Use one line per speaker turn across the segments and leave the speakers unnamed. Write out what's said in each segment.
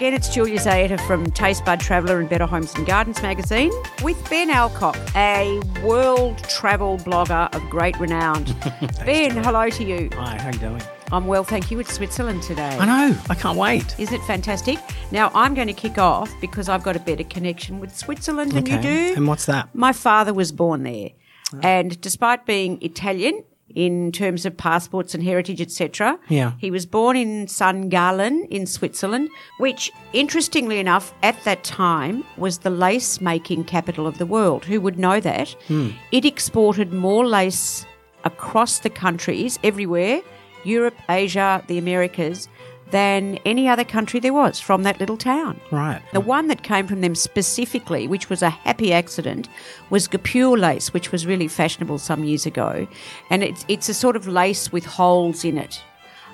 again, it's Julia Zaetta from Taste Bud Traveller and Better Homes and Gardens magazine with Ben Alcock, a world travel blogger of great renown. ben, hello to you.
Hi, how you doing?
I'm well, thank you. It's Switzerland today.
I know. I can't wait.
Isn't it fantastic? Now, I'm going to kick off because I've got a better connection with Switzerland than you do.
And what's that?
My father was born there. Oh. And despite being Italian in terms of passports and heritage, etc.,
Yeah.
he was born in St. Gallen in Switzerland, which, interestingly enough, at that time was the lace making capital of the world. Who would know that? Hmm. It exported more lace across the countries, everywhere Europe, Asia, the Americas than any other country there was from that little town.
Right.
The one that came from them specifically, which was a happy accident, was Guipure lace, which was really fashionable some years ago. And it's, it's a sort of lace with holes in it.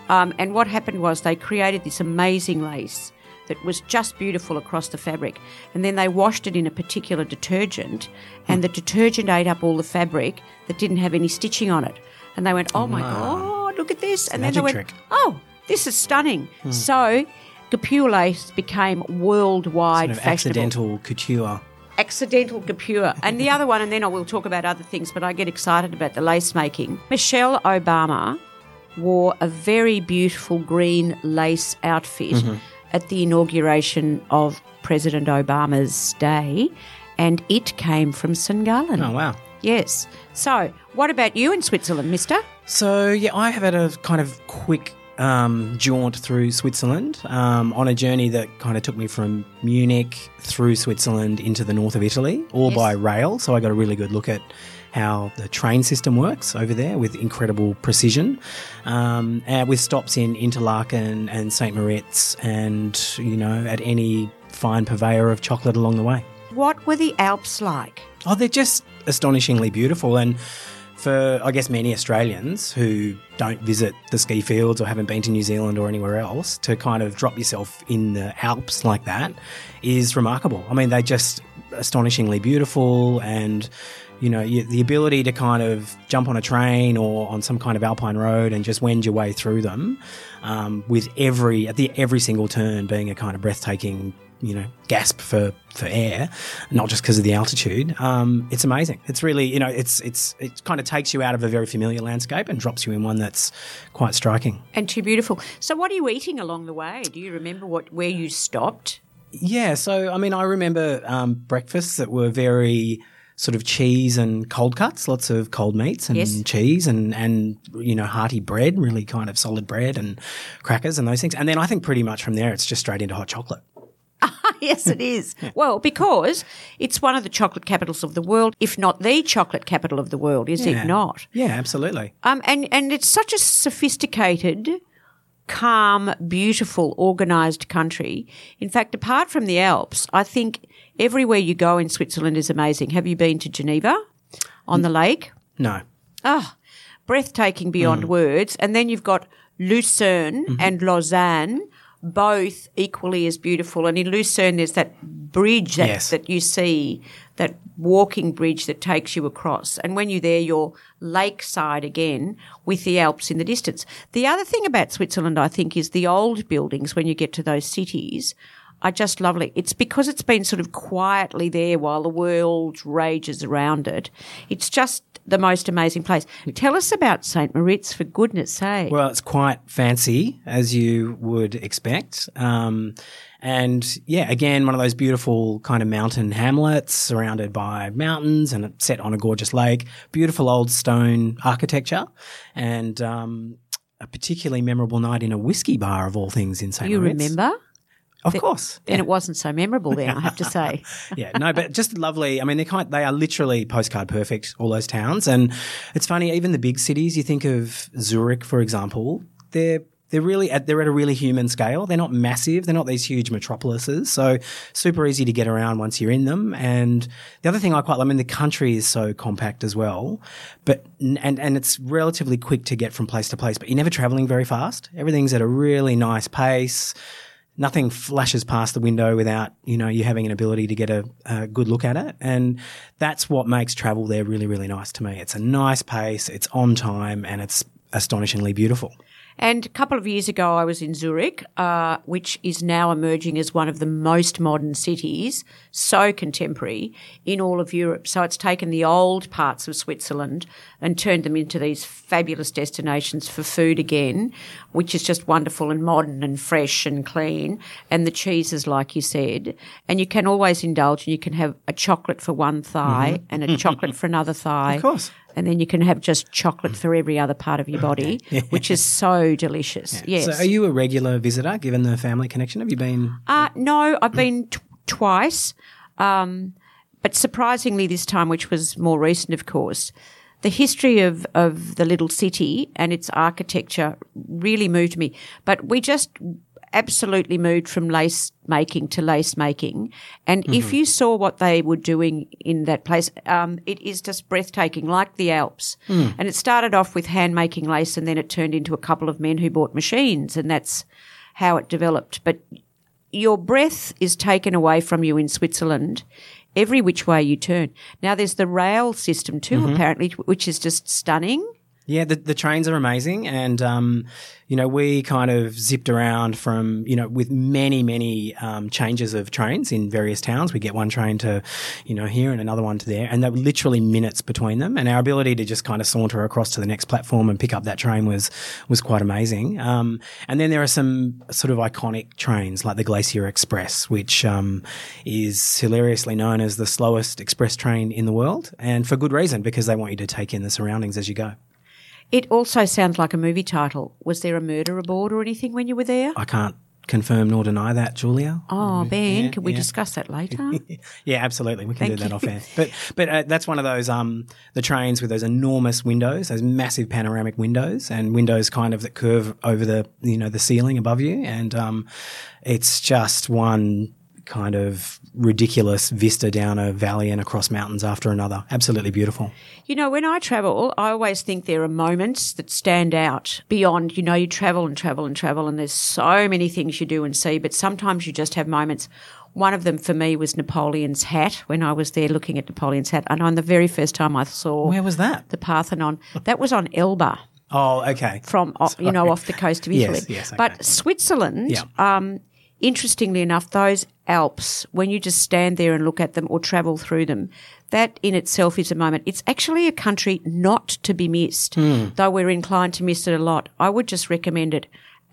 Um, and what happened was they created this amazing lace that was just beautiful across the fabric. And then they washed it in a particular detergent, and the detergent ate up all the fabric that didn't have any stitching on it. And they went, oh my God, look at this. And then they went,
trick.
oh, this is stunning. Hmm. So, Guipure lace became worldwide
Sort of accidental couture.
Accidental Guipure. And the other one, and then I will talk about other things, but I get excited about the lace making. Michelle Obama wore a very beautiful green lace outfit mm-hmm. at the inauguration of President Obama's day, and it came from St. Gallen.
Oh, wow.
Yes. So, what about you in Switzerland, mister?
So, yeah, I have had a kind of quick um, jaunt through Switzerland um, on a journey that kind of took me from Munich through Switzerland into the north of Italy, all
Yes.
by rail. So, I got a really good look at how the train system works over there with incredible precision, um, and with stops in Interlaken and St. Moritz, and, you know, at any fine purveyor of chocolate along the way.
What were the Alps like?
Oh, they're just astonishingly beautiful. And for, I guess, many Australians who don't visit the ski fields or haven't been to New Zealand or anywhere else, to kind of drop yourself in the Alps like that is remarkable. I mean, they're just astonishingly beautiful and. You know, the ability to kind of jump on a train or on some kind of alpine road and just wend your way through them, um, with every at the every single turn being a kind of breathtaking you know gasp for for air not just because of the altitude um, it's amazing it's really you know it's it's it kind of takes you out of a very familiar landscape and drops you in one that's quite striking
And too beautiful. So, what are you eating along the way? Do you remember what where you stopped?
yeah so i mean i remember um, breakfasts that were very sort of cheese and cold cuts lots of cold meats and
Yes.
cheese and and you know hearty bread really kind of solid bread and crackers and those things and then i think pretty much from there it's just straight into hot chocolate
yes, it is. Well, because it's one of the chocolate capitals of the world, if not the chocolate capital of the world, is
Yeah.
it not?
yeah absolutely
Um, and and it's such a sophisticated, calm, beautiful, organised country. In fact, apart from the Alps, I think everywhere you go in Switzerland is amazing. Have you been to Geneva on the lake?
no
Ah, breathtaking beyond
Mm.
words. And then you've got Lucerne
Mm-hmm.
and Lausanne, both equally as beautiful. And in Lucerne, there's that bridge that,
Yes.
that you see, that walking bridge that takes you across. And when you're there, you're lakeside again with the Alps in the distance. The other thing about Switzerland, I think, is the old buildings when you get to those cities. Are just lovely. It's because it's been sort of quietly there while the world rages around it. It's just the most amazing place. Tell us about St. Moritz, for goodness sake.
Well, it's quite fancy, as you would expect. Um, and yeah, again, one of those beautiful kind of mountain hamlets surrounded by mountains and set on a gorgeous lake. Beautiful old stone architecture and um, a particularly memorable night in a whiskey bar of all things in St. Moritz.
You
Moritz.
remember?
Of course.
And it wasn't so memorable then, I have to say.
yeah, no, but just lovely. I mean, they're kind, they are literally postcard perfect, all those towns. And it's funny, even the big cities, you think of Zurich, for example, they're, they're really at, they're at a really human scale. They're not massive. They're not these huge metropolises. So super easy to get around once you're in them. And the other thing I quite, like, I mean, the country is so compact as well, but, and, and it's relatively quick to get from place to place, but you're never traveling very fast. Everything's at a really nice pace nothing flashes past the window without you know you having an ability to get a, a good look at it. And that's what makes travel there really really nice to me. It's a nice pace it's on time and it's astonishingly beautiful.
And a couple of years ago, I was in Zurich, uh, which is now emerging as one of the most modern cities, so contemporary in all of Europe. So it's taken the old parts of Switzerland and turned them into these fabulous destinations for food again, which is just wonderful and modern and fresh and clean. And the cheeses, like you said. And you can always indulge and you can have a chocolate for one thigh and a chocolate for another thigh.
Of course.
And then you can have just chocolate for every other part of your body, which is so delicious. Yes.
So, are you a regular visitor, given the family connection? Have you been?
Uh, no, I've been t- twice. Um, but surprisingly, this time, which was more recent, of course, the history of, of the little city and its architecture really moved me. But we just absolutely moved from lace making to lace making. And mm-hmm. if you saw what they were doing in that place, um, it is just breathtaking, like the Alps. Mm. And it started off with hand making lace and then it turned into a couple of men who bought machines and that's how it developed. But your breath is taken away from you in Switzerland every which way you turn. Now there's the rail system too, mm-hmm. apparently, which is just stunning.
Yeah, the, the trains are amazing. And, um, you know, we kind of zipped around from, you know, with many, many um, changes of trains in various towns. We get one train to, you know, here and another one to there. And they were literally minutes between them. And our ability to just kind of saunter across to the next platform and pick up that train was, was quite amazing. Um, and then there are some sort of iconic trains like the Glacier Express, which um, is hilariously known as the slowest express train in the world. And for good reason, because they want you to take in the surroundings as you go.
It also sounds like a movie title. Was there a murder aboard or anything when you were there?
I can't confirm nor deny that, Julia.
Oh, Ben, yeah, can we yeah. discuss that later?
yeah, absolutely. We can Thank do that you. off air. But but uh, that's one of those um the trains with those enormous windows, those massive panoramic windows, and windows kind of that curve over the you know the ceiling above you, and um, it's just one kind of ridiculous vista down a valley and across mountains after another. Absolutely beautiful.
You know, when I travel, I always think there are moments that stand out beyond, you know, you travel and travel and travel and there's so many things you do and see, but sometimes you just have moments. One of them for me was Napoleon's hat when I was there looking at Napoleon's hat. And on the very first time I saw.
Where was that?
The Parthenon. That was on Elba.
Oh, okay.
From, you know, off the coast of Italy.
yes, yes, okay.
But Switzerland,
yeah.
um, interestingly enough, those Alps, when you just stand there and look at them or travel through them, that in itself is a moment. It's actually a country not to be missed,
mm.
though we're inclined to miss it a lot. I would just recommend it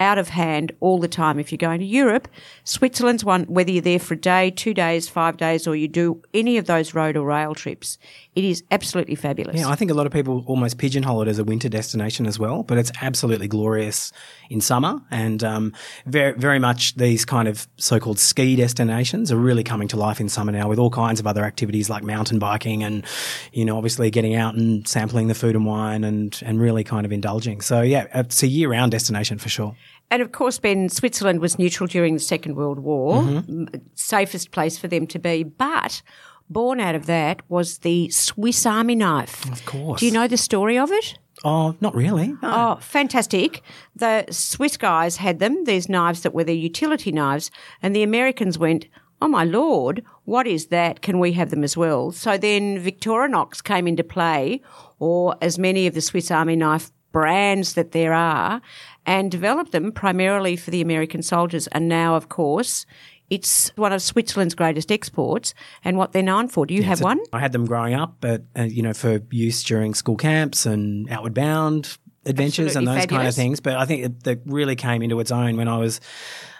out of hand all the time. If you're going to Europe, Switzerland's one, whether you're there for a day, two days, five days, or you do any of those road or rail trips, it is absolutely fabulous.
Yeah, I think a lot of people almost pigeonhole it as a winter destination as well, but it's absolutely glorious in summer. And um, very, very much these kind of so-called ski destinations are really coming to life in summer now with all kinds of other activities like mountain biking and, you know, obviously getting out and sampling the food and wine and, and really kind of indulging. So yeah, it's a year-round destination for sure.
And of course, Ben, Switzerland was neutral during the Second World War,
mm-hmm.
safest place for them to be. But born out of that was the Swiss Army knife.
Of course.
Do you know the story of it?
Oh, not really. No.
Oh, fantastic. The Swiss guys had them, these knives that were their utility knives, and the Americans went, Oh my lord, what is that? Can we have them as well? So then Victorinox came into play, or as many of the Swiss Army knife brands that there are, and developed them primarily for the American soldiers. And now, of course, it's one of Switzerland's greatest exports and what they're known for. Do you yeah, have one?
I had them growing up, but uh, you know, for use during school camps and outward bound adventures Absolutely and those fabulous. kind of things. But I think it, it really came into its own when I was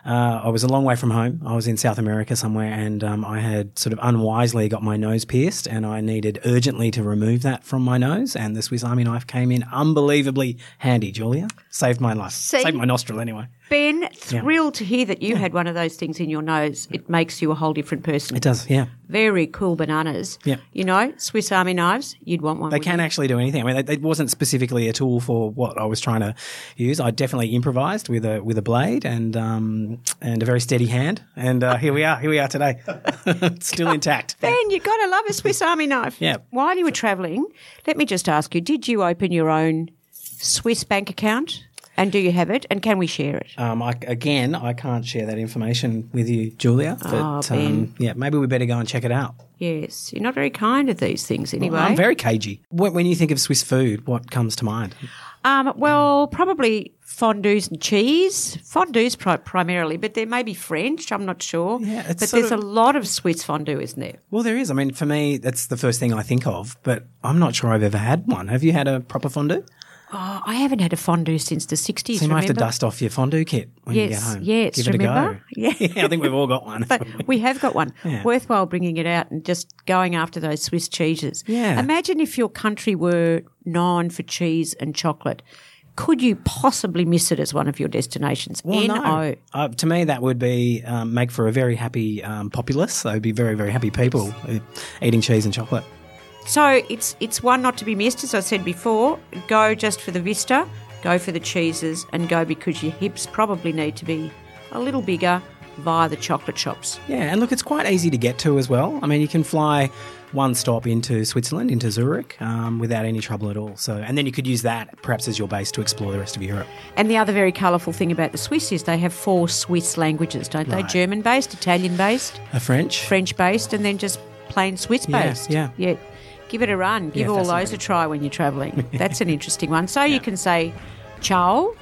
uh, I was a long way from home. I was in South America somewhere, and um, I had sort of unwisely got my nose pierced, and I needed urgently to remove that from my nose. And the Swiss Army knife came in unbelievably handy. Julia saved my life,
See,
saved my nostril anyway.
Ben, thrilled yeah. to hear that you yeah. had one of those things in your nose. It makes you a whole different person.
It does, yeah.
Very cool bananas.
Yeah.
You know, Swiss Army knives, you'd want one.
They can you? actually do anything. I mean, it wasn't specifically a tool for what I was trying to use. I definitely improvised with a with a blade and um, and a very steady hand. And uh, here we are. Here we are today. Still intact.
Ben, you've got to love a Swiss Army knife.
Yeah.
While you were travelling, let me just ask you, did you open your own Swiss bank account? And do you have it? And can we share it?
Um, I, again, I can't share that information with you, Julia. But
oh, um,
yeah, maybe we better go and check it out.
Yes, you're not very kind of these things anyway. Well,
I'm very cagey. When, when you think of Swiss food, what comes to mind?
Um, well, probably fondues and cheese. Fondues pri- primarily, but there may be French. I'm not sure.
Yeah,
but there's
of-
a lot of Swiss fondue, isn't there?
Well, there is. I mean, for me, that's the first thing I think of, but I'm not sure I've ever had one. Have you had a proper fondue?
Oh, I haven't had a fondue since the 60s.
So you might have to dust off your fondue kit when you get
Yes,
home.
yes,
Give it a
remember?
go.
Yeah.
I think we've all got one.
But we have got one.
Yeah.
Worthwhile bringing it out and just going after those Swiss cheeses.
Yeah.
Imagine if your country were known for cheese and chocolate. Could you possibly miss it as one of your destinations?
Well,
N-O.
no. Uh, to me, that would be um, make for a very happy um, populace. They would be very, very happy people uh, eating cheese and chocolate.
So it's it's one not to be missed, as I said before. Go just for the vista, go for the cheeses, and go because your hips probably need to be a little bigger via the chocolate shops.
Yeah, and look, it's quite easy to get to as well. I mean, you can fly one stop into Switzerland, into Zurich, um, without any trouble at all. So, and then you could use that perhaps as your base to explore the rest of Europe.
And the other very colourful thing about the Swiss is they have four Swiss languages, don't they? German based, Italian based,
A French,
French based, and then just plain Swiss
Yeah,
based.
yeah.
Yeah. Give it a run. Give
Yeah,
all those a try when you're travelling. That's an interesting one. So you can say ciao,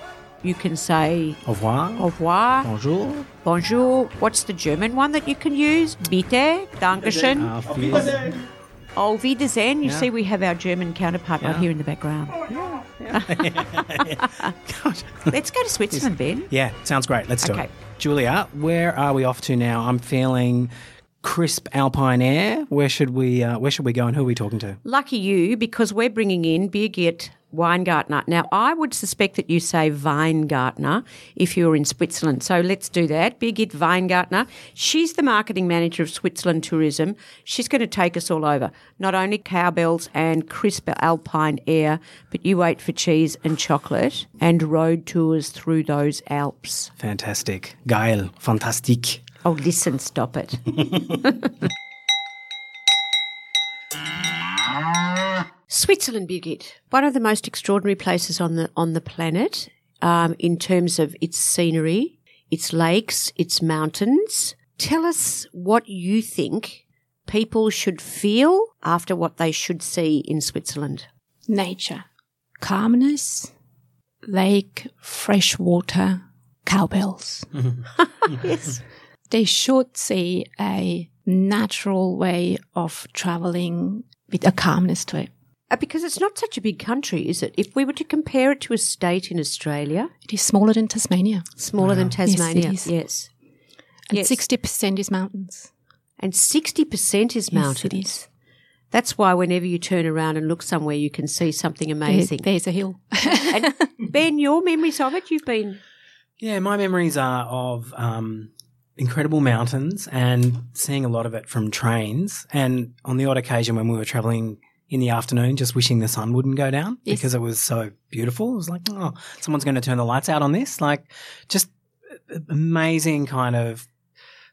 you can say
au revoir,
au revoir,
bonjour,
bonjour. What's the German one that you can use? Bitte, Dankeschön,
auf Wiedersehen.
Auf Wiedersehen. You
Yeah.
see, we have our German counterpart right here in the background. Oh, Let's go to Switzerland, Ben.
Yeah, sounds great. Let's do
Okay.
it. Julia, where are we off to now? I'm feeling crisp alpine air. Where should we? Uh, where should we go? And who are we talking to?
Lucky you, because we're bringing in Birgit Weingartner. Now, I would suspect that you say Weingartner if you were in Switzerland. So let's do that. Birgit Weingartner. She's the marketing manager of Switzerland Tourism. She's going to take us all over. Not only cowbells and crisp alpine air, but you wait for cheese and chocolate and road tours through those Alps.
Fantastic, geil, fantastique.
Oh, listen, stop it. Switzerland, Birgit, one of the most extraordinary places on the on the planet um, in terms of its scenery, its lakes, its mountains. Tell us what you think people should feel after what they should see in Switzerland.
nature, calmness, lake, fresh water, cowbells.
Yes.
They should see a natural way of traveling with a calmness to it.
Uh, because it's not such a big country, is it? If we were to compare it to a state in Australia,
It is smaller than Tasmania,
smaller than
it
Tasmania,
is.
yes.
and
Yes.
sixty percent is mountains.
And 60% is mountains.
it is.
That's why whenever you turn around and look somewhere, you can see something
There-
amazing.
there's a hill.
and Ben, your memories of it, you've been.
Yeah, my memories are of um, incredible mountains and seeing a lot of it from trains. And on the odd occasion when we were traveling in the afternoon, just wishing the sun wouldn't go down
Yes.
because it was so beautiful. It was like, oh, someone's going to turn the lights out on this. Like, just amazing kind of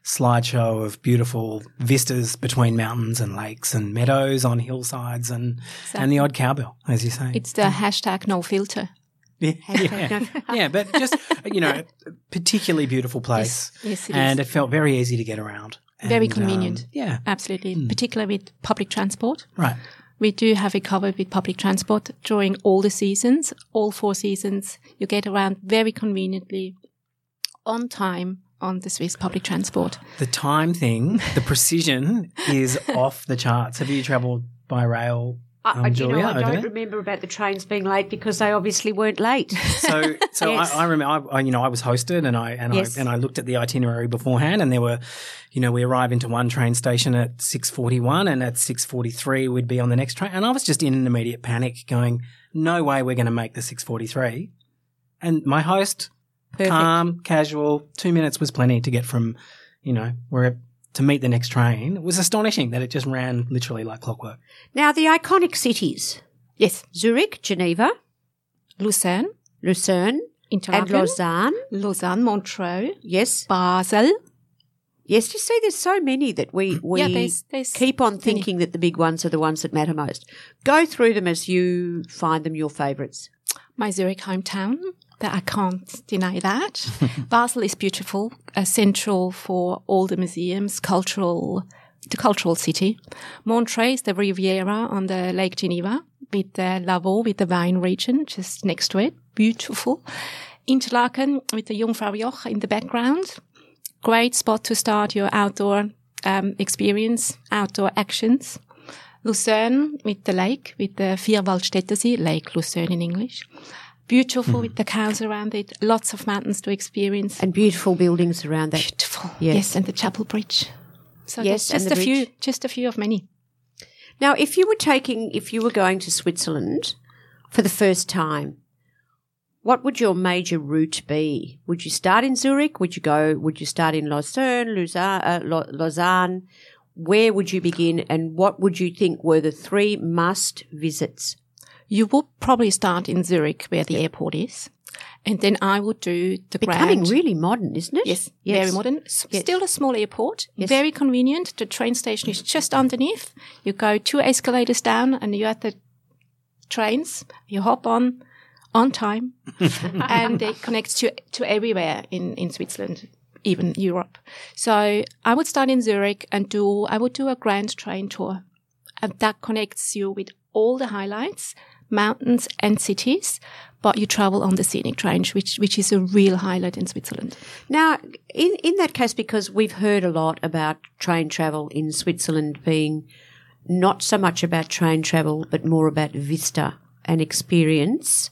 slideshow of beautiful vistas between mountains and lakes and meadows on hillsides and and the odd cowbell, as you say.
It's the hashtag no filter.
Yeah, yeah. yeah, but just you know, particularly beautiful place,
Yes, yes, it
and
is.
it felt very easy to get around.
Very convenient.
um, yeah,
Absolutely, particularly with public transport.
right.
We do have it covered with public transport during all the seasons, all four seasons. You get around very conveniently on time on the Swiss public transport.
The time thing, the precision is off the charts. Have you travelled by rail, um,
I, you know, I don't remember about the trains being late because they obviously weren't late.
So, so
Yes.
I, I remember, I, I- you know, I was hosted and I and
Yes.
I and I looked at the itinerary beforehand, and there were, you know, we arrive into one train station at six forty one, and at six forty three we'd be on the next train, and I was just in an immediate panic, going, "No way, we're going to make the six forty three." And my host,
Perfect.
calm, casual, two minutes was plenty to get from, you know, where to meet the next train. Was astonishing that it just ran literally like clockwork.
now, the iconic cities
Yes,
Zurich, Geneva,
Lucerne,
Lucerne, and Lausanne.
Lausanne, Montreux,
Yes.
Basel.
Yes, you see, there's so many that we, we
Yeah, there's- there's
keep on
many.
thinking that the big ones are the ones that matter most. Go through them as you find them your favourites.
my Zurich hometown. That I can't deny that. Basel is beautiful, uh, central for all the museums, cultural, the cultural city. Montreux is the Riviera on the Lake Geneva. with the Lavaux, with the Rhine region just next to it. Beautiful. Interlaken with the Jungfrau Joch in the background. Great spot to start your outdoor um, experience, outdoor actions. Lucerne with the lake, with the Vierwaldstättersee, Lake Lucerne in English. Beautiful mm. with the cows around it, lots of mountains to experience.
And beautiful buildings around that.
Beautiful. Yes, yes and the chapel bridge. So yes, just a bridge. few, just a few of many.
Now, if you were taking, if you were going to Switzerland for the first time, what would your major route be? Would you start in Zurich? Would you go? Would you start in Lucerne, Lausanne? Uh, Lausanne? Where would you begin, and what would you think were the three must visits?
You would probably start in Zurich, where the airport is. And then I would do the
Becoming
grand.
really modern, isn't it?
Yes, yes. very modern. Yes. Still a small airport. Yes. Very convenient. The train station is just underneath. You go two escalators down and you're at the trains. You hop on on time and it connects to, to everywhere in, in Switzerland, even Europe. So I would start in Zurich and do, I would do a grand train tour and that connects you with all the highlights mountains and cities, but you travel on the scenic range, which which is a real highlight in Switzerland.
Now, in in that case, because we've heard a lot about train travel in Switzerland being not so much about train travel, but more about vista and experience.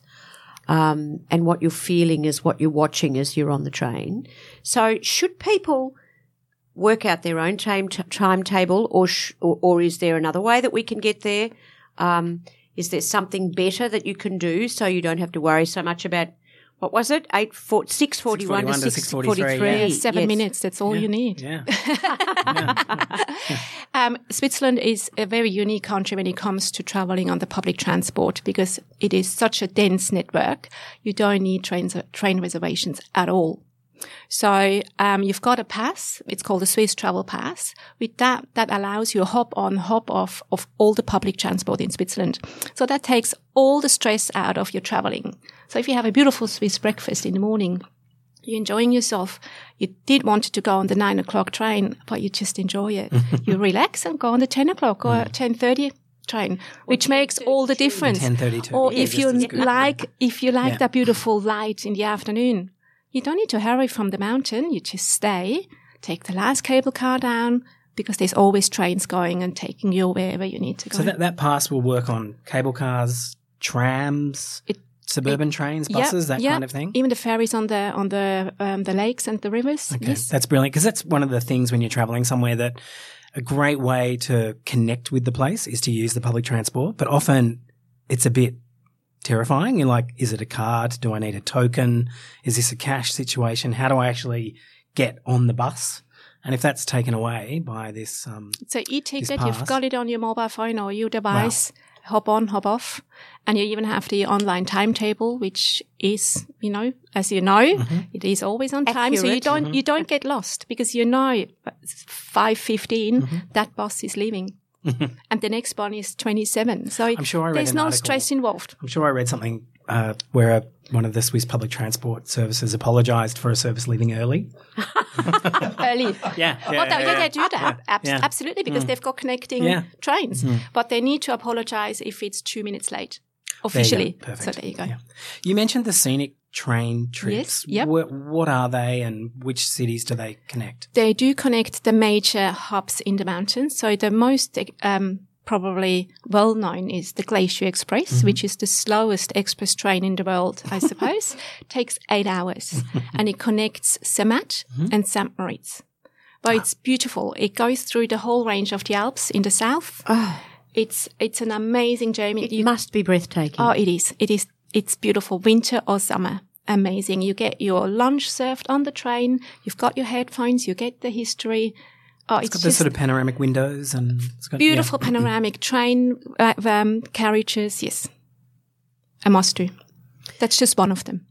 Um, and what you're feeling is what you're watching as you're on the train. So, should people work out their own time t- timetable, or, sh- or, or is there another way that we can get there? Um, is there something better that you can do so you don't have to worry so much about what was it? Eight four, six forty one to six forty three.
Yeah. Seven yes. minutes. That's all
yeah.
you need.
Yeah.
yeah. um, Switzerland is a very unique country when it comes to traveling on the public transport because it is such a dense network. You don't need trains, train reservations at all. So um, you've got a pass. It's called the Swiss Travel Pass. With that, that allows you a hop on, hop off of all the public transport in Switzerland. So that takes all the stress out of your traveling. So if you have a beautiful Swiss breakfast in the morning, you're enjoying yourself. You did want to go on the nine o'clock train, but you just enjoy it. you relax and go on the ten o'clock or mm. ten thirty train, which makes all the difference.
Ten thirty-two.
Or yeah, if you like, if you like yeah. that beautiful light in the afternoon, you don't need to hurry from the mountain. You just stay, take the last cable car down because there's always trains going and taking you wherever you need to go.
So that, that pass will work on cable cars, trams, it, suburban it, trains, buses, that kind of thing.
Even the ferries on the on the um, the lakes and the rivers.
Okay,
yes.
that's brilliant because that's one of the things when you're traveling somewhere that a great way to connect with the place is to use the public transport, but often it's a bit terrifying. You're like, is it a card? Do I need a token? Is this a cash situation? How do I actually get on the bus? And if that's taken away by this, um,
so e-ticket, you've got it on your mobile phone or your device. Wow. Hop on, hop off, and you even have the online timetable, which is, you know, as you know, mm-hmm. it is always on time, Accurate. so you don't mm-hmm. you don't get lost because you know five fifteen mm-hmm. that bus is leaving. And the next one is 27. So I'm sure there's no article, stress involved.
I'm sure I read something uh, where a, one of the Swiss public transport services apologised for a service leaving early.
early.
Yeah.
yeah, well, yeah, they do that. Yeah, yeah. Absolutely, because mm. they've got connecting trains. Mm. But they need to apologise if it's two minutes late officially.
There
so there you go.
You mentioned the scenic train trips.
Yes, yep.
What, what, are they and which cities do they connect?
They do connect the major hubs in the mountains. So the most um, probably well known is the Glacier Express, mm-hmm. which is the slowest express train in the world, I suppose. Takes eight hours and it connects Zermatt mm-hmm. and St. Moritz. But ah. it's beautiful. It goes through the whole range of the Alps in the south. Oh. It's it's an amazing journey.
It you, must be breathtaking.
Oh, it is. It is. It's beautiful, winter or summer. Amazing. You get your lunch served on the train. You've got your headphones. You get the history.
Oh, it's, it's got the sort of panoramic windows and it's got
beautiful yeah. panoramic train uh, um, carriages. Yes, a must do. That's just one of them.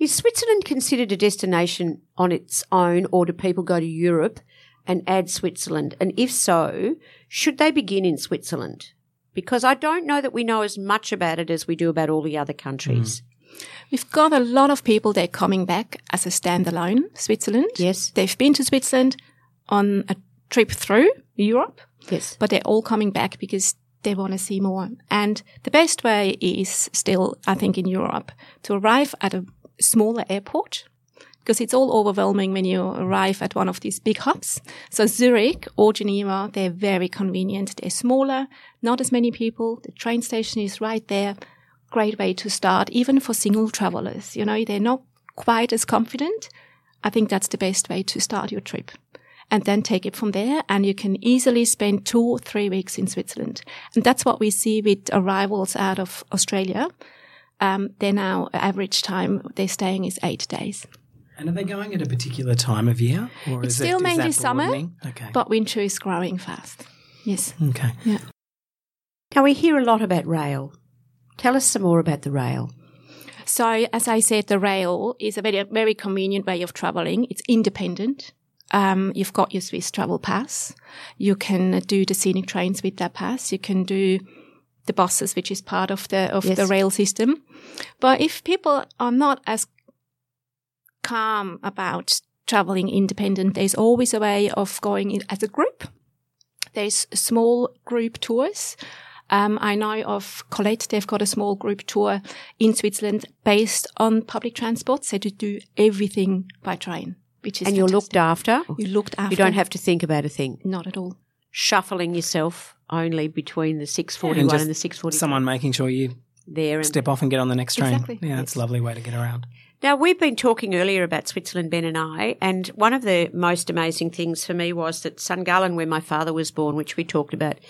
Is Switzerland considered a destination on its own, or do people go to Europe and add Switzerland? And if so, should they begin in Switzerland? Because I don't know that we know as much about it as we do about all the other countries. Mm.
We've got a lot of people that are coming back as a standalone Switzerland.
Yes.
They've been to Switzerland on a trip through Europe.
Yes.
But they're all coming back because they want to see more. And the best way is still, I think, in Europe to arrive at a smaller airport because it's all overwhelming when you arrive at one of these big hubs. So Zurich or Geneva, they're very convenient. They're smaller, not as many people. The train station is right there. Great way to start, even for single travelers. You know, they're not quite as confident. I think that's the best way to start your trip and then take it from there. And you can easily spend two or three weeks in Switzerland. And that's what we see with arrivals out of Australia. Um, they're now average time they're staying is eight days.
And are they going at a particular time of year?
Or it's still it, mainly summer, okay. but winter is growing fast. Yes.
Okay.
Yeah.
Now we hear a lot about rail. Tell us some more about the rail.
So, as I said, the rail is a very, very convenient way of traveling. It's independent. Um, you've got your Swiss travel pass. You can do the scenic trains with that pass. You can do the buses, which is part of the of yes. the rail system. But if people are not as calm about traveling independent, there's always a way of going as a group. There's small group tours. Um, I know of Collette, they've got a small group tour in Switzerland based on public transport. So to do everything by train which is
and you're looked after.
You looked after.
You don't have to think about a thing.
Not at all.
Shuffling yourself only between the six forty one and the six forty.
Someone making sure you there and step off and get on the next train.
Exactly.
Yeah, it's a lovely way to get around.
Now, we've been talking earlier about Switzerland, Ben and I, and one of the most amazing things for me was that St. Where my father was born, which we talked about,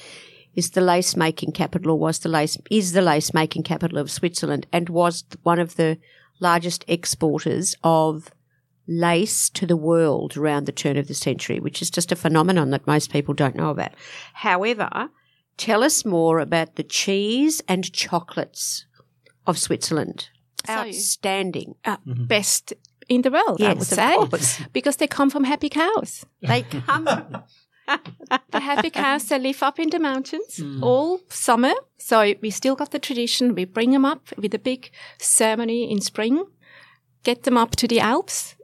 is the lace making capital, or was the lace, is the lace making capital of Switzerland, and was one of the largest exporters of lace to the world around the turn of the century, which is just a phenomenon that most people don't know about. However, tell us more about the cheese and chocolates of Switzerland. So, Outstanding.
Uh, mm-hmm. Best in the world, yes, I would say, because they come from happy cows.
They come.
the happy cows that live up in the mountains mm. all summer. So we still got the tradition. We bring them up with a big ceremony in spring, get them up to the Alps,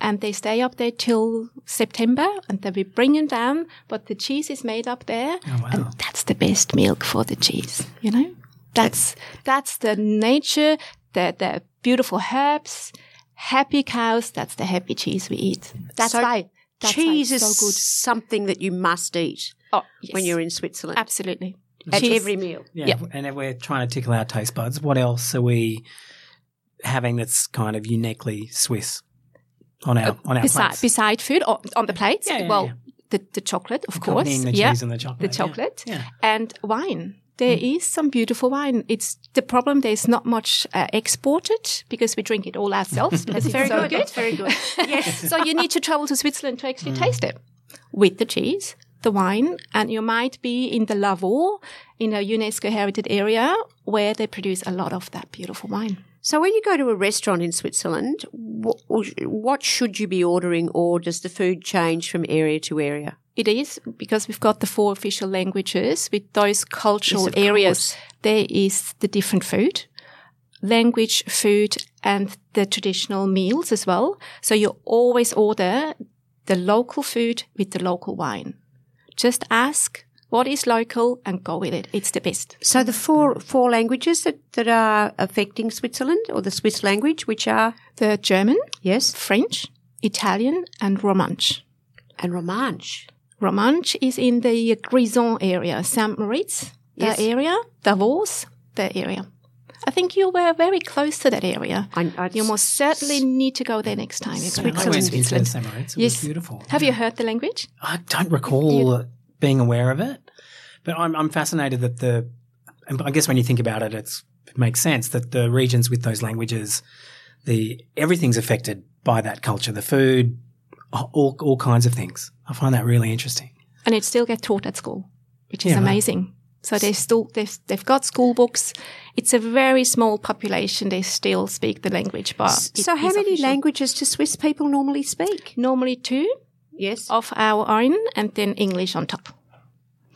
and they stay up there till September and then we bring them down. But the cheese is made up there.
Oh, wow.
And that's the best milk for the cheese, you know? That's, that's the nature, the, the beautiful herbs, happy cows. That's the happy cheese we eat. That's so why. That's
cheese
why
is so good. something that you must eat
oh, yes.
when you're in Switzerland.
Absolutely.
At cheese. every meal.
Yeah. Yep. And if we're trying to tickle our taste buds, what else are we having that's kind of uniquely Swiss? on our on our
beside,
plates.
beside food or on the plates.
Yeah, yeah,
well,
yeah.
The, the chocolate, of course.
The
yeah,
cheese and the chocolate.
The chocolate
yeah.
and wine. There mm. is some beautiful wine. It's the problem. There's not much uh, exported because we drink it all ourselves.
It's very so good. good. That's very good. yes.
so you need to travel to Switzerland to actually mm. taste it with the cheese, the wine, and you might be in the Lavaux in a UNESCO heritage area where they produce a lot of that beautiful wine.
So when you go to a restaurant in Switzerland, what should you be ordering, or does the food change from area to area?
It is because we've got the four official languages with those cultural yes, areas. Course. There is the different food, language, food, and the traditional meals as well. So you always order the local food with the local wine. Just ask what is local and go with it. It's the best.
So the four four languages that, that are affecting Switzerland or the Swiss language, which are
the German,
yes,
French, Italian, and Romansh.
And Romansh.
Romansh is in the Grisons area, Saint Moritz, yes. the area, Davos, the area. I think you were very close to that area. I, I you most certainly need to go there next time. You're
Switzerland. I went to Saint Moritz. It yes. was beautiful.
Have yeah. you heard the language?
I don't recall you, being aware of it. But I'm, I'm fascinated that the, I guess when you think about it, it makes sense that the regions with those languages, the everything's affected by that culture, the food, all all kinds of things. I find that really interesting.
And it still gets taught at school, which is yeah, amazing. So they still they've, they've got school books. It's a very small population. They still speak the language, but
so how many official. languages do Swiss people normally speak?
Normally two.
Yes,
of our own, and then English on top.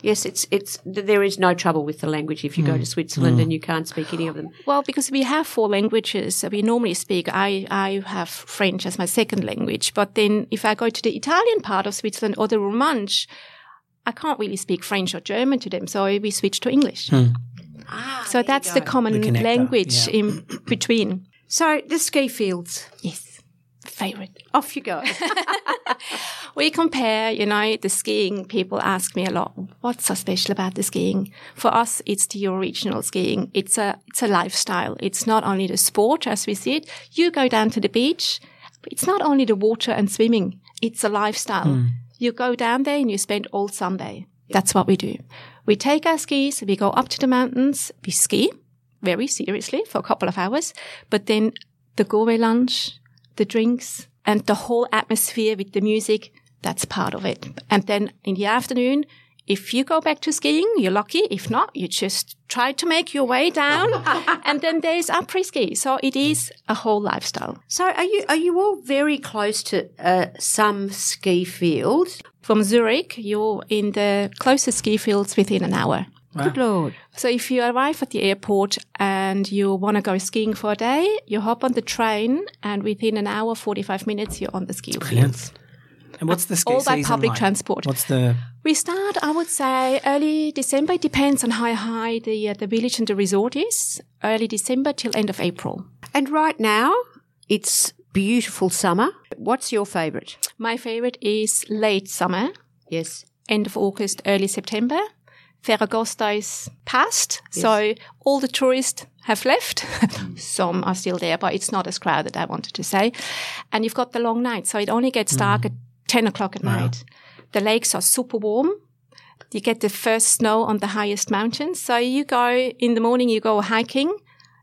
Yes, it's it's there is no trouble with the language if you mm. go to Switzerland mm. and you can't speak any of them.
Well, because we have four languages we normally speak. I I have French as my second language, but then if I go to the Italian part of Switzerland or the Romansh, I can't really speak French or German to them, so we switch to English.
Ah,
So that's the common
The
language
yeah.
in between.
So the ski fields.
Yes, favorite.
Off you go.
We compare, you know, the skiing. People ask me a lot, what's so special about the skiing? For us, it's the original skiing. It's a, it's a lifestyle. It's not only the sport as we see it. You go down to the beach. but It's not only the water and swimming. It's a lifestyle. Hmm. You go down there and you spend all Sunday. That's what we do. We take our skis, we go up to the mountains, we ski very seriously for a couple of hours, but then the gourmet lunch, the drinks, and the whole atmosphere with the music, that's part of it. And then in the afternoon, if you go back to skiing, you're lucky. If not, you just try to make your way down. and then there's après ski. So it is a whole lifestyle.
so are you are you all very close to uh, some ski field?
From Zurich, you're in the closest ski fields within an hour.
Good lord.
So if you arrive at the airport and you want to go skiing for a day, you hop on the train and within an hour, 45 minutes, you're on the ski fields.
And what's the ski
All by public
like?
transport.
What's the
We start, I would say, early December. It depends on how high the, uh, the village and the resort is. Early December till end of April.
And right now, it's beautiful summer. What's your favourite?
My favorite is late summer,
Yes.
end of August, early September. Ferragosto is past, so all the tourists have left. Mm. Some are still there, but it's not as crowded, I wanted to say. And you've got the long night, so it only gets dark mm. at 10 o'clock at night. The lakes are super warm. You get the first snow on the highest mountains. So you go in the morning, you go hiking,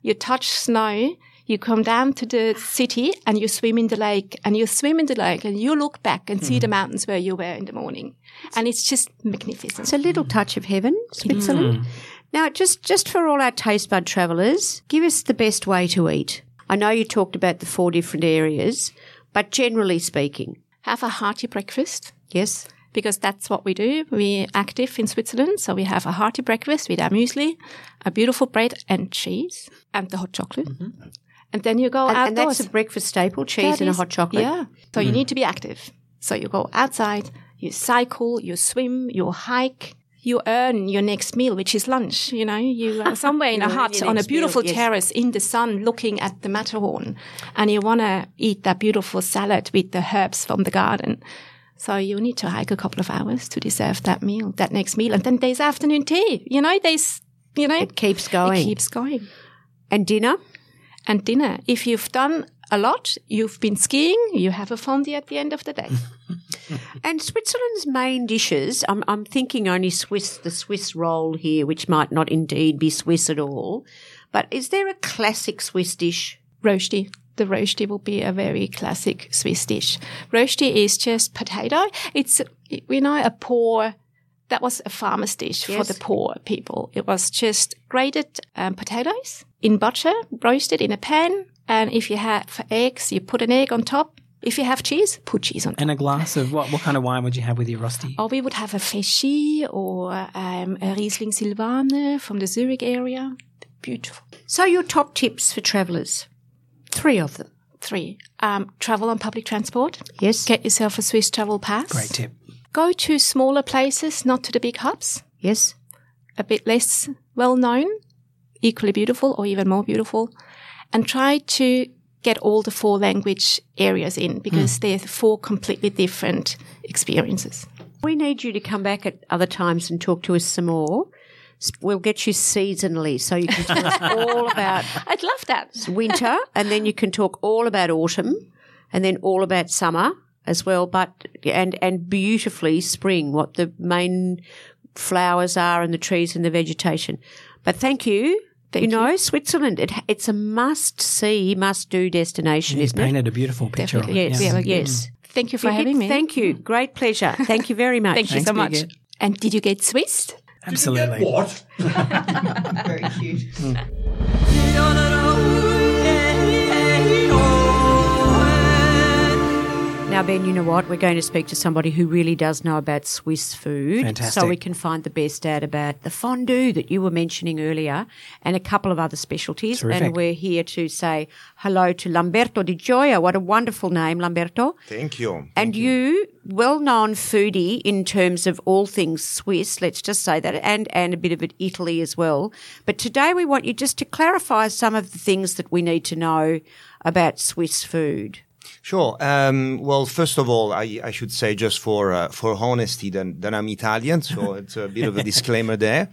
you touch snow, you come down to the city and you swim in the lake and you swim in the lake and you look back and see the mm. mountains where you were in the morning. And it's just magnificent.
It's a little touch of heaven, Switzerland. Mm. Now, just just for all our taste bud travellers, give us the best way to eat. I know you talked about the four different areas, but generally speaking,
Have a hearty breakfast
yes.
because that's what we do. We're active in Switzerland. So we have a hearty breakfast with our muesli, a beautiful bread and cheese and the hot chocolate. Mm-hmm. And then you go
And, and that's a breakfast staple: cheese
That
and a hot chocolate.
Yeah. So you mm. need to be active. So you go outside, you cycle, you swim, you hike. You earn your next meal, which is lunch. You know, you are somewhere in a hut on a
next meal,
beautiful
yes.
terrace in the sun, looking at the Matterhorn, and you want to eat that beautiful salad with the herbs from the garden. So you need to hike a couple of hours to deserve that meal, that next meal, and then there's afternoon tea. You know, there's, you know,
It keeps going.
it keeps going
and dinner.
And dinner. If you've done a lot, you've been skiing, you have a fondue at the end of the day.
And Switzerland's main dishes, I'm, I'm thinking only Swiss, the Swiss roll here, which might not indeed be Swiss at all. But is there a classic Swiss dish?
Rosti. The rosti will be a very classic Swiss dish. Rosti is just potato. It's, you know, a poor, that was a farmer's dish for the poor people. It was just grated um, potatoes in butter, roasted in a pan. And if you have eggs, you put an egg on top. If you have cheese, put cheese on top.
and a glass of what? What kind of wine would you have with your rosti?
Or we would have a Féchy or um, a Riesling Sylvaner from the Zurich area. Beautiful.
So your top tips for travellers? Three of them.
Three. Um, travel on public transport.
Yes.
Get yourself a Swiss travel pass.
Great tip.
Go to smaller places, not to the big hubs.
Yes.
A bit less well known, equally beautiful or even more beautiful. And try to get all the four language areas in because hmm. they're four completely different experiences.
We need you to come back at other times and talk to us some more. We'll get you seasonally so you can tell us all about
I'd love that.
winter and then you can talk all about autumn and then all about summer as well but and and beautifully spring what the main flowers are and the trees and the vegetation but thank you
Thank
you know switzerland it, it's a must see must do destination
You've
isn't it
painted a beautiful picture
Definitely.
of it.
yes
Yeah.
yes mm.
Thank you for
You get-
having me.
thank you mm. great pleasure thank you very much
Thank you
Thanks,
so much.
Birgit.
And did you get Swiss?
Absolutely.
What?
Very cute. Mm.
Now, Ben, you know what? We're going to speak to somebody who really does know about Swiss food.
Fantastic.
So we can find the best out about the fondue that you were mentioning earlier and a couple of other specialties.
Terrific.
And we're here to say hello to Lamberto Di Gioia. What a wonderful name, Lamberto.
Thank you.
And you, well known foodie in terms of all things Swiss, let's just say that, and, and a bit of it Italy as well. But today we want you just to clarify some of the things that we need to know about Swiss food.
Sure. Um, well, first of all, I, I should say just for uh, for honesty that, that I'm Italian, so it's a bit of a disclaimer there.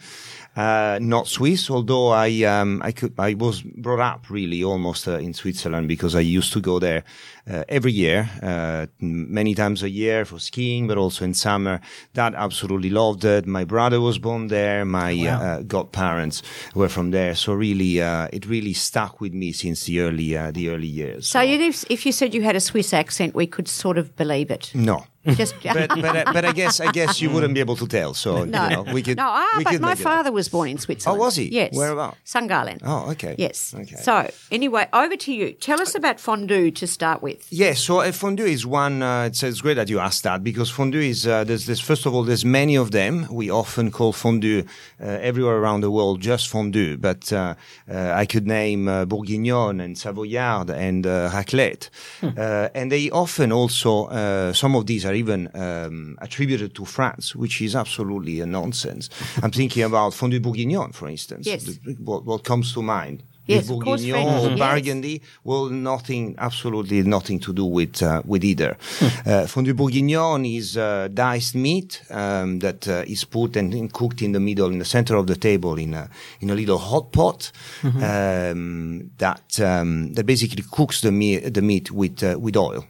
Uh, not Swiss, although I um, I could I was brought up really almost uh, in Switzerland because I used to go there uh, every year, uh, many times a year for skiing, but also in summer. Dad absolutely loved it. My brother was born there. My uh, godparents were from there, so really uh, it really stuck with me since the early uh, the early years.
So you, if, if you said you had a Swiss accent, we could sort of believe it.
no.
Just
but but, uh, but I guess I guess you wouldn't be able to tell. So
no,
you know, we could.
no. Ah,
we
but
could
my father was born in Switzerland.
Oh, was he?
Yes.
Where about?
St.
Oh, okay.
Yes.
Okay.
So anyway, over to you. Tell us about fondue to start with.
Yes, so uh, fondue is one. Uh, it's, it's great that you asked that because fondue is uh, there's, there's first of all there's many of them. We often call fondue uh, everywhere around the world just fondue, but uh, uh, I could name uh, bourguignon and savoyard and uh, raclette, uh, and they often also uh, some of these are even um, attributed to France, which is absolutely a nonsense. I'm thinking about fondue bourguignon, for instance.
Yes.
The- what, what comes to mind?
Yes,
Is
of course,
bourguignon
French,
or
yes.
Burgundy? Well, nothing, absolutely nothing to do with uh, with either.
Hmm.
uh, fondue bourguignon is uh, diced meat um, that uh, is put and, and cooked in the middle, in the center of the table, in a in a little hot pot
Mm-hmm.
um, that um, that basically cooks the meat the meat with uh, with oil,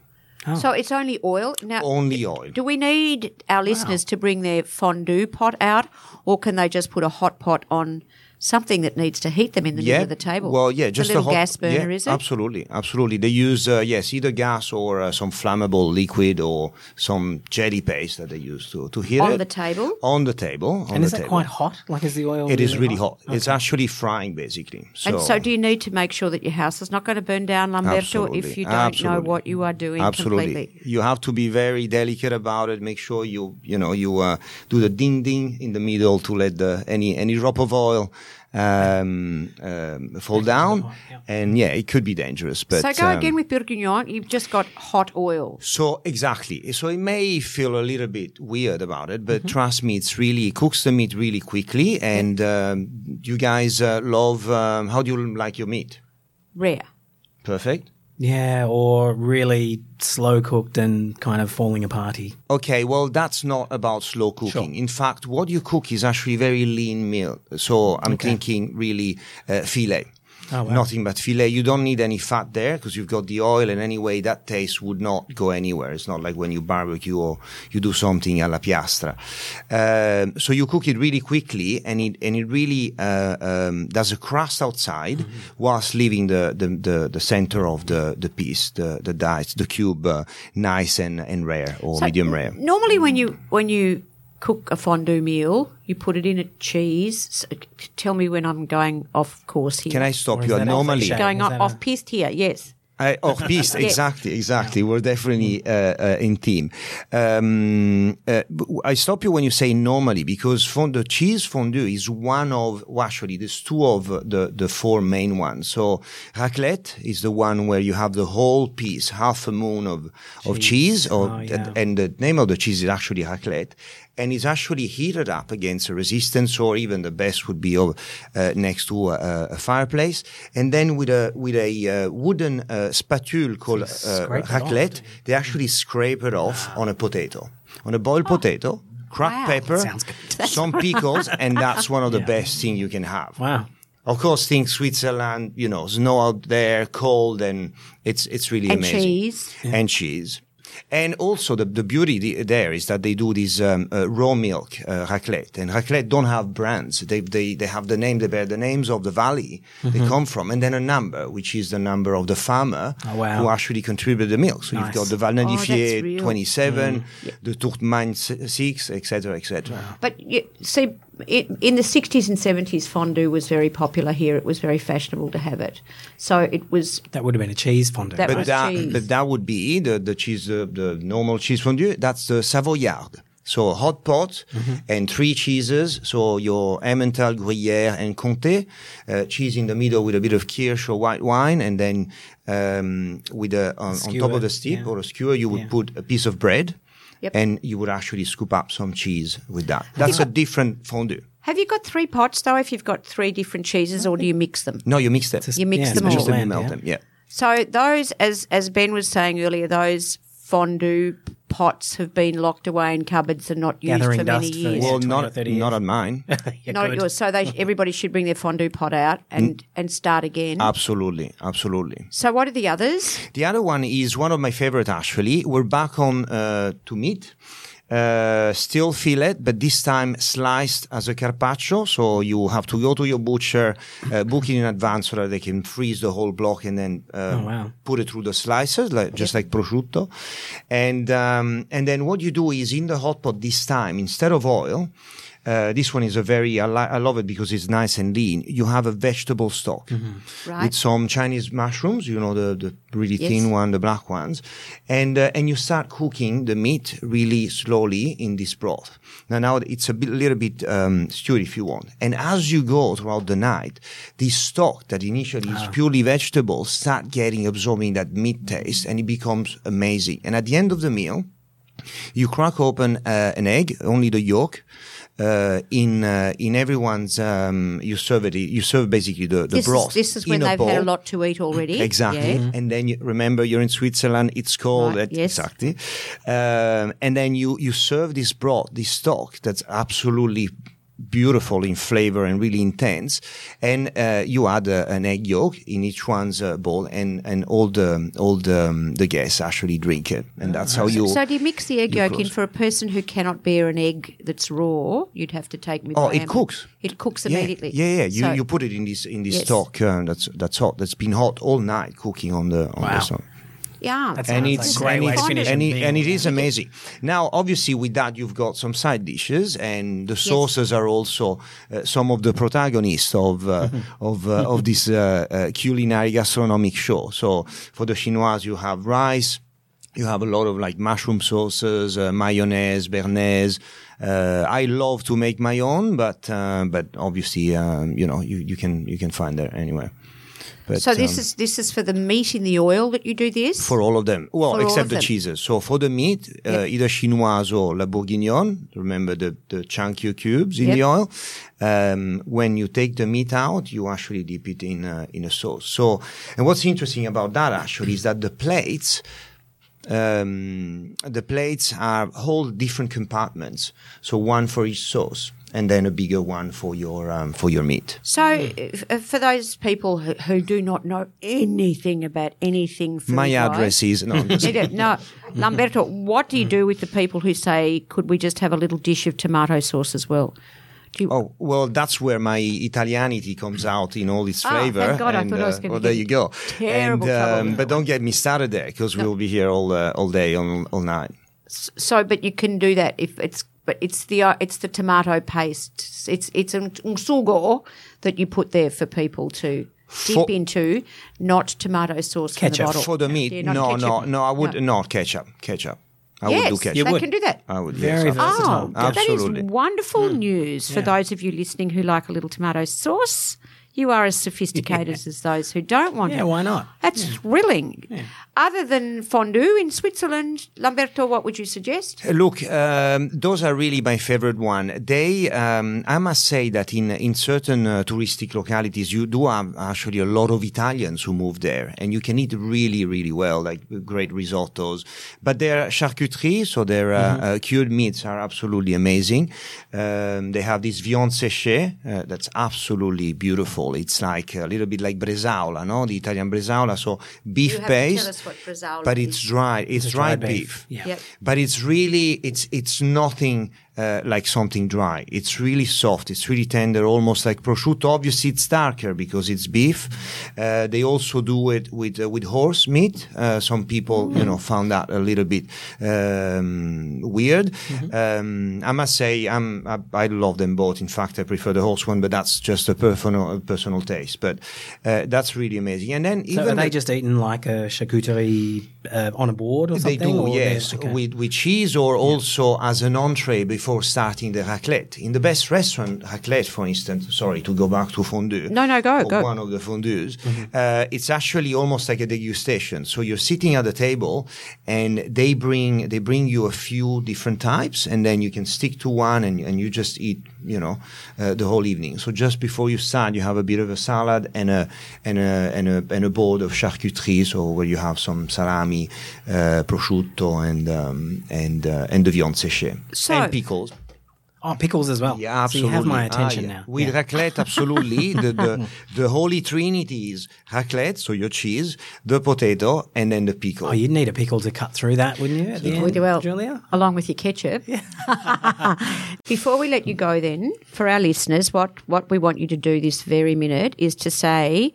So it's only oil now.
only oil.
Do we need our listeners to bring their fondue pot out, or can they just put a hot pot on something that needs to heat them in the middle of the table?
Well, yeah, just
a little
hot,
gas burner,
yeah,
is it?
Absolutely, absolutely. They use uh, yes, either gas or uh, some flammable liquid or some jelly paste that they use to to heat
On
it
the table?
On the table. On
And
the
is it
table.
quite hot? Like, is the oil?
It is really hot. It's actually frying, basically. So,
and so, do you need to make sure that your house is not going to burn down, Lamberto,
Absolutely.
if you don't know what you are doing
absolutely,
completely?
you have to be very delicate about it. Make sure you, you know, you uh, do the ding ding in the middle to let the any any drop of oil um, um, fall down. And yeah, it could be dangerous. But
so go
um,
again with bourguignon. You've just got hot oil.
So exactly. So it may feel a little bit weird about it,
Mm-hmm.
but trust me, it's really it cooks the meat really quickly. And um, you guys uh, love. Um, how do you like your meat?
Rare.
Perfect.
Yeah, or really slow cooked and kind of falling aparty.
Okay, well, that's not about slow cooking. In fact, what you cook is actually very lean meal. So I'm thinking really uh, filet.
Oh, wow.
Nothing but filet. You don't need any fat there because you've got the oil, and anyway, that taste would not go anywhere. It's not like when you barbecue or you do something alla piastra. Um, so you cook it really quickly, and it and it really uh, um, does a crust outside,
Mm-hmm.
whilst leaving the, the, the, the center of the, the piece, the the dice, the cube, uh, nice and, and rare or
So
medium rare.
Normally, when you when you cook a fondue meal, you put it in a cheese. So, tell me when I'm going off course here.
Can I stop
Or is
you? Normally,
going off,
that
off piste here? Yes.
I, oh, piste, exactly, exactly. We're definitely uh, uh, in team. Um, uh, b- I stop you when you say normally because fondue, cheese fondue is one of, well, actually, there's two of the, the four main ones. So raclette is the one where you have the whole piece, half a moon of, of cheese, or,
Oh, yeah.
and the name of the cheese is actually raclette. And it's actually heated up against a resistance, or even the best would be uh, next to a, a fireplace. And then with a with a uh, wooden uh, spatule called uh,
scrape off,
raclette, they actually scrape it off on a potato, on a boiled potato, cracked
Wow.
pepper, some pickles, and that's one of the best thing you can have.
Wow.
Of course, think Switzerland, you know, snow out there, cold, and it's it's really
And
amazing.
cheese.
And cheese. And also the, the beauty the, there is that they do this um, uh, raw milk uh, raclette, and raclette don't have brands. They, they they have the name. They bear the names of the valley they come from, and then a number, which is the number of the farmer
Oh, wow.
who actually contributed the milk. So
Nice.
you've got the Val
Oh, that's
d'Anniviers
real.
27, the Tourtemagne 6, etc., etc.
But you, see, in, in the 60s and 70s, fondue was very popular here. It was very fashionable to have it. So it was
That would have been a cheese fondue.
That
But
was
that,
cheese.
but that would be the, the cheese, the the, the normal cheese fondue. That's the Savoyard. So hot pot and three cheeses. So your Emmental, Gruyere, and Comté. Uh, cheese in the middle with a bit of kirsch or white wine, and then um, with a on, on top of the steep
yeah.
or a skewer, you would
Yeah.
put a piece of bread,
Yep.
and you would actually scoop up some cheese with that. That's a different fondue.
Have you got three pots though? If you've got three different cheeses, or do you mix them?
No, you mix them.
You mix
yeah,
them all.
Mix them, melt them. Yeah.
So those, as as Ben was saying earlier, those fondue pots have been locked away in cupboards and not used
Gathering
for many
dust for-
years.
Well,
20 or
not
30 years.
not on mine.
Yeah,
not
good.
yours. So they everybody should bring their fondue pot out and and start again.
absolutely, absolutely.
so what are the others?
The other one is one of my favorite actually. We're back on uh, to meat. Uh, still fillet, but this time sliced as a carpaccio. So you have to go to your butcher, uh, book it in advance so that they can freeze the whole block and then uh,
Oh, wow.
put it through the slices, like, just like prosciutto. And um, and then what you do is in the hot pot this time instead of oil. Uh, this one is a very I, li- I love it because it's nice and lean. You have a vegetable stock
Right.
with some Chinese mushrooms, you know the the really
Yes.
thin one, the black ones, and uh, and you start cooking the meat really slowly in this broth. Now now it's a bit, little bit um, stewed if you want, and as you go throughout the night, this stock that initially is purely vegetable start getting absorbing that meat taste, and it becomes amazing. And at the end of the meal, you crack open uh, an egg, only the yolk. Uh, in uh, in everyone's um, you serve it. You serve basically the, the
This
broth.
is, this is when they've had a lot to eat already.
Exactly.
Yeah.
And then you remember you're in Switzerland. It's cold.
Right, yes.
Exactly. Um, and then you you serve this broth, this stock that's absolutely beautiful in flavor and really intense. And uh, you add uh, an egg yolk in each one's uh, bowl, and and all the all the um, the guests actually drink it, and that's how you.
So do you mix the egg yolk in for a person who cannot bear an egg that's raw? You'd have to take with
Oh, it cooks.
It cooks
yeah,
immediately.
yeah, yeah. You,
So-
you put it in this in this
Yes.
stock uh, that's that's hot. That's been hot all night, cooking on the on
Wow.
the stove.
Yeah.
That's
and it's,
like great
and,
way
it's,
finish
and, it, and it is amazing. Now, obviously, with that, you've got some side dishes, and the sauces are also uh, some of the protagonists of uh, of uh, of this uh, uh, culinary gastronomic show. So, for the chinoise, you have rice. You have a lot of like mushroom sauces, uh, mayonnaise, béarnaise. Uh, I love to make my own, but uh, but obviously, um, you know, you, you can you can find that anywhere. But,
so this
um,
is this is for the meat in the oil that you do this.
for all of them. Well,
For
except the
them.
cheeses. So for the meat, uh,
Yep.
either chinoise or la bourguignonne. Remember the, the chunky cubes in
Yep.
the oil. Um, when you take the meat out, you actually dip it in uh, in a sauce. So, and what's interesting about that actually is that the plates. Um, the plates are whole different compartments, so one for each sauce, and then a bigger one for your um, for your meat.
So, if for those people who, who do not know anything about anything, food
My address is No,
no, Lamberto, what do you do with the people who say, "Could we just have a little dish of tomato sauce as well"? You,
Oh well, that's where my Italianity comes out in all its
Ah,
flavor.
thank God, I
and,
thought I was
uh,
gonna
well, there you go.
terrible
and, um, but don't get me started there because we'll be here all uh, all day, all, all night.
so, but you can do that if it's, but it's the uh, it's the tomato paste. It's it's an un sugo that you put there for people to dip
For-
into, not tomato sauce from the
Ketchup.
bottle.
For the meat,
Yeah,
no, no,
ketchup.
no. I would no, ketchup, ketchup. I
yes,
would do ketchup.
they
would.
can do that.
I would.
Very
yes,
versatile.
Oh,
Absolutely.
that is wonderful
Hmm.
news for those of you listening who like a little tomato sauce. You are as sophisticated as those who don't want to.
Yeah,
it.
why not?
That's thrilling. Other than fondue in Switzerland, Lamberto, what would you suggest?
Look, um, those are really my favorite one. They, um, I must say that in in certain uh, touristic localities, you do have actually a lot of Italians who move there, and you can eat really, really well, like great risottos. But their charcuterie, so their uh, uh, cured meats, are absolutely amazing. Um, they have this viande séchée uh, that's absolutely beautiful. It's like a little bit like bresaola, no? The Italian bresaola, so beef
You
paste,
tell us what bresaola
but
is.
it's dry. It's,
It's
dried
dried
beef.
beef, yeah.
Yep.
But it's really it's it's nothing uh, like something dry. It's really soft. It's really tender, almost like prosciutto. Obviously, it's darker because it's beef. Uh, they also do it with uh, with horse meat. Uh, some people, you know, found that a little bit um, weird. Um, I must say, I'm, I, I love them both. In fact, I prefer the horse one, but that's just a personal personal taste. But uh, that's really amazing. And then
So
even
are they
the-
just eating like a charcuterie uh, on a board or
they
something?
do,
or they're-
yes,
okay.
with, with cheese or also as an entree before starting the raclette. In the best restaurant, raclette, for instance, sorry to go back to fondue.
No, no, go, go.
One of the fondues. Uh, it's actually almost like a degustation. So you're sitting at the table and they bring, they bring you a few different types and then you can stick to one and, and you just eat, you know, uh, the whole evening. So just before you start, you have a bit of a salad and a, and a, and a, and a board of charcuterie. So where you have some salami, uh, prosciutto and, um, and, uh, and the viande séchée.
So-
and pickles.
Oh, pickles as well.
Yeah,
So you have my
Ah,
attention
yeah.
now.
With
Yeah.
raclette, absolutely. the, the the holy trinity is raclette, so your cheese, the potato, and then the pickle.
Oh, you'd need a pickle to cut through that, wouldn't you? At the end,
well,
Julia.
along with your ketchup. Before we let you go, then, for our listeners, what, what we want you to do this very minute is to say,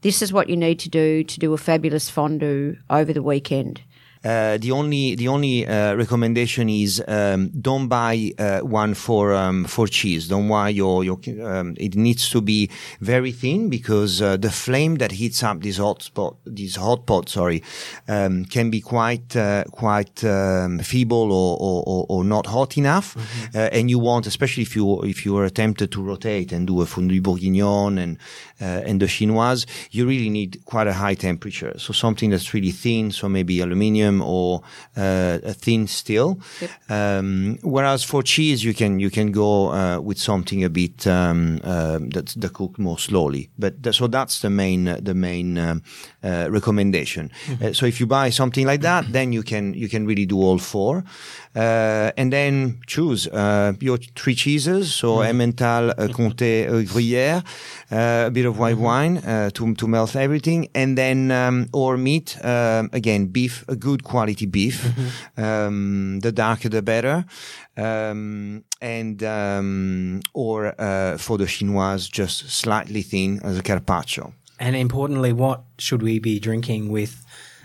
this is what you need to do to do a fabulous fondue over the weekend.
Uh, the only the only uh, recommendation is um, don't buy uh, one for um, for cheese. Don't buy your your. Um, it needs to be very thin because uh, the flame that heats up this hot spot, this hot pot, sorry, um, can be quite uh, quite um, feeble or, or, or, not hot enough. Uh, and you want, especially if you if you are tempted to rotate and do a fondue bourguignon and uh, and the chinoise, you really need quite a high temperature. So something that's really thin, so maybe aluminium or uh, a thin steel. Um, whereas for cheese, you can you can go uh, with something a bit um, um that's that cook more slowly. But th- so that's the main uh, the main um, uh, recommendation. Uh, so if you buy something like that, then you can you can really do all four, uh, and then choose uh, your three cheeses. So Emmental, uh, Comté, uh, Gruyère, uh, a bit of white wine uh, to to melt everything, and then um, or meat um, again beef, a good quality beef. Um, the darker the better, um, and um, or uh, for the chinoise, just slightly thin as a carpaccio.
And importantly, what should we be drinking with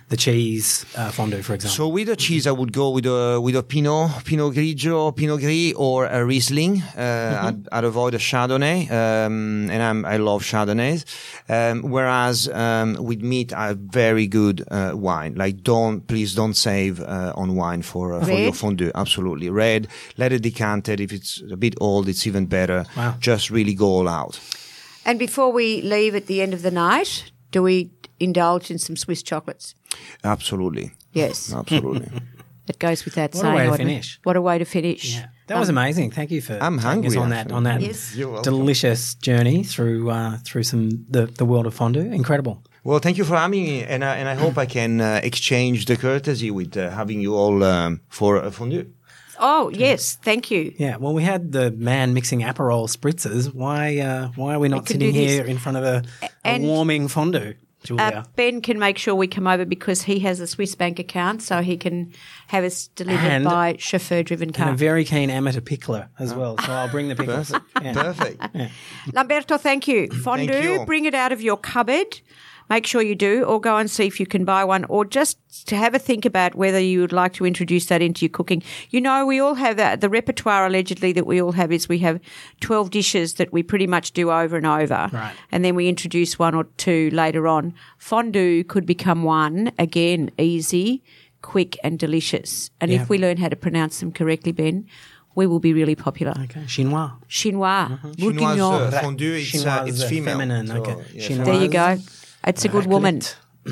the cheese uh, fondue, for example?
So with the cheese, I would go with a with a Pinot, Pinot Grigio, Pinot Gris, or a Riesling. Uh, I'd, I'd avoid a Chardonnay, um, and I'm, I love Chardonnays. Um, whereas um, with meat, I have very good uh, wine. Like don't please don't save uh, on wine for uh, for your fondue. Absolutely red. Let it decant it. If it's a bit old, it's even better.
Wow.
Just really go all out.
And before we leave at the end of the night, do we indulge in some Swiss chocolates?
Absolutely.
Yes,
Absolutely.
it goes without
What a way to finish.
What a way to finish.
Yeah, that was amazing. Thank you for
I'm
taking us
hungry,
on that
actually.
on that
Yes.
Delicious journey through uh, through some the, the world of fondue. Incredible.
Well, thank you for having me, and I, and I hope I can uh, exchange the courtesy with uh, having you all um, for a fondue.
Oh yes, thank you.
Yeah. Well, we had the man mixing Aperol spritzers. Why uh, why are we not sitting here in front of a, a warming fondue, Julia?
Uh, ben can make sure we come over because he has a Swiss bank account, so he can have us delivered
And-
by chauffeur-driven car.
and
car.
a very keen amateur pickler as well. So I'll bring the pickles. Yeah.
Perfect.
Lamberto, thank you. Fondue,
you.
bring it out of your cupboard. Make sure you do, or go and see if you can buy one, or just to have a think about whether you would like to introduce that into your cooking. You know, we all have that. The repertoire allegedly that we all have is we have 12 dishes that we pretty much do over and over.
Right.
And then we introduce one or two later on. Fondue could become one, again, easy, quick, and delicious. And
Yeah.
if we learn how to pronounce them correctly, Ben, we will be really popular.
Okay. Chinois.
Chinois,
Chinoise
bourguignon.
uh, fondue, it's, uh, it's
uh,
female.
feminine,
So,
okay.
yeah,
There you go. It's a good woman.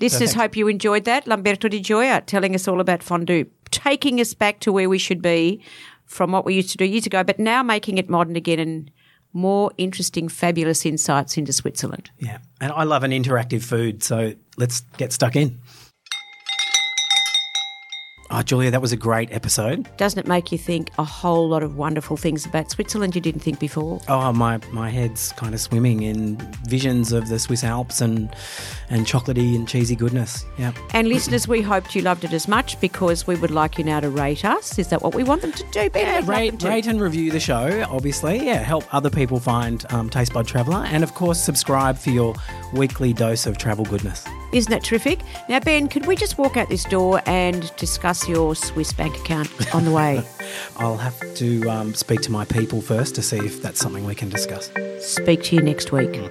Listeners, hope you enjoyed that. Lamberto Di Gioia telling us all about fondue, taking us back to where we should be from what we used to do years ago, but now making it modern again and more interesting, fabulous insights into Switzerland.
Yeah. And I love an interactive food, so let's get stuck in. Oh, Julia, that was a great episode.
Doesn't it make you think a whole lot of wonderful things about Switzerland you didn't think before?
Oh, my, my head's kind of swimming in visions of the Swiss Alps and and chocolatey and cheesy goodness. Yeah.
And listeners, we hoped you loved it as much because we would like you now to rate us. Is that what we want them to do? Ben?
Yeah,
We'd love them
rate,
to.
rate and review the show, obviously. Yeah, help other people find um, Taste Bud Traveller. And of course, subscribe for your weekly dose of travel goodness.
Isn't that terrific? Now, Ben, could we just walk out this door and discuss your Swiss bank account on the way?
I'll have to um, speak to my people first to see if that's something we can discuss.
Speak to you next week.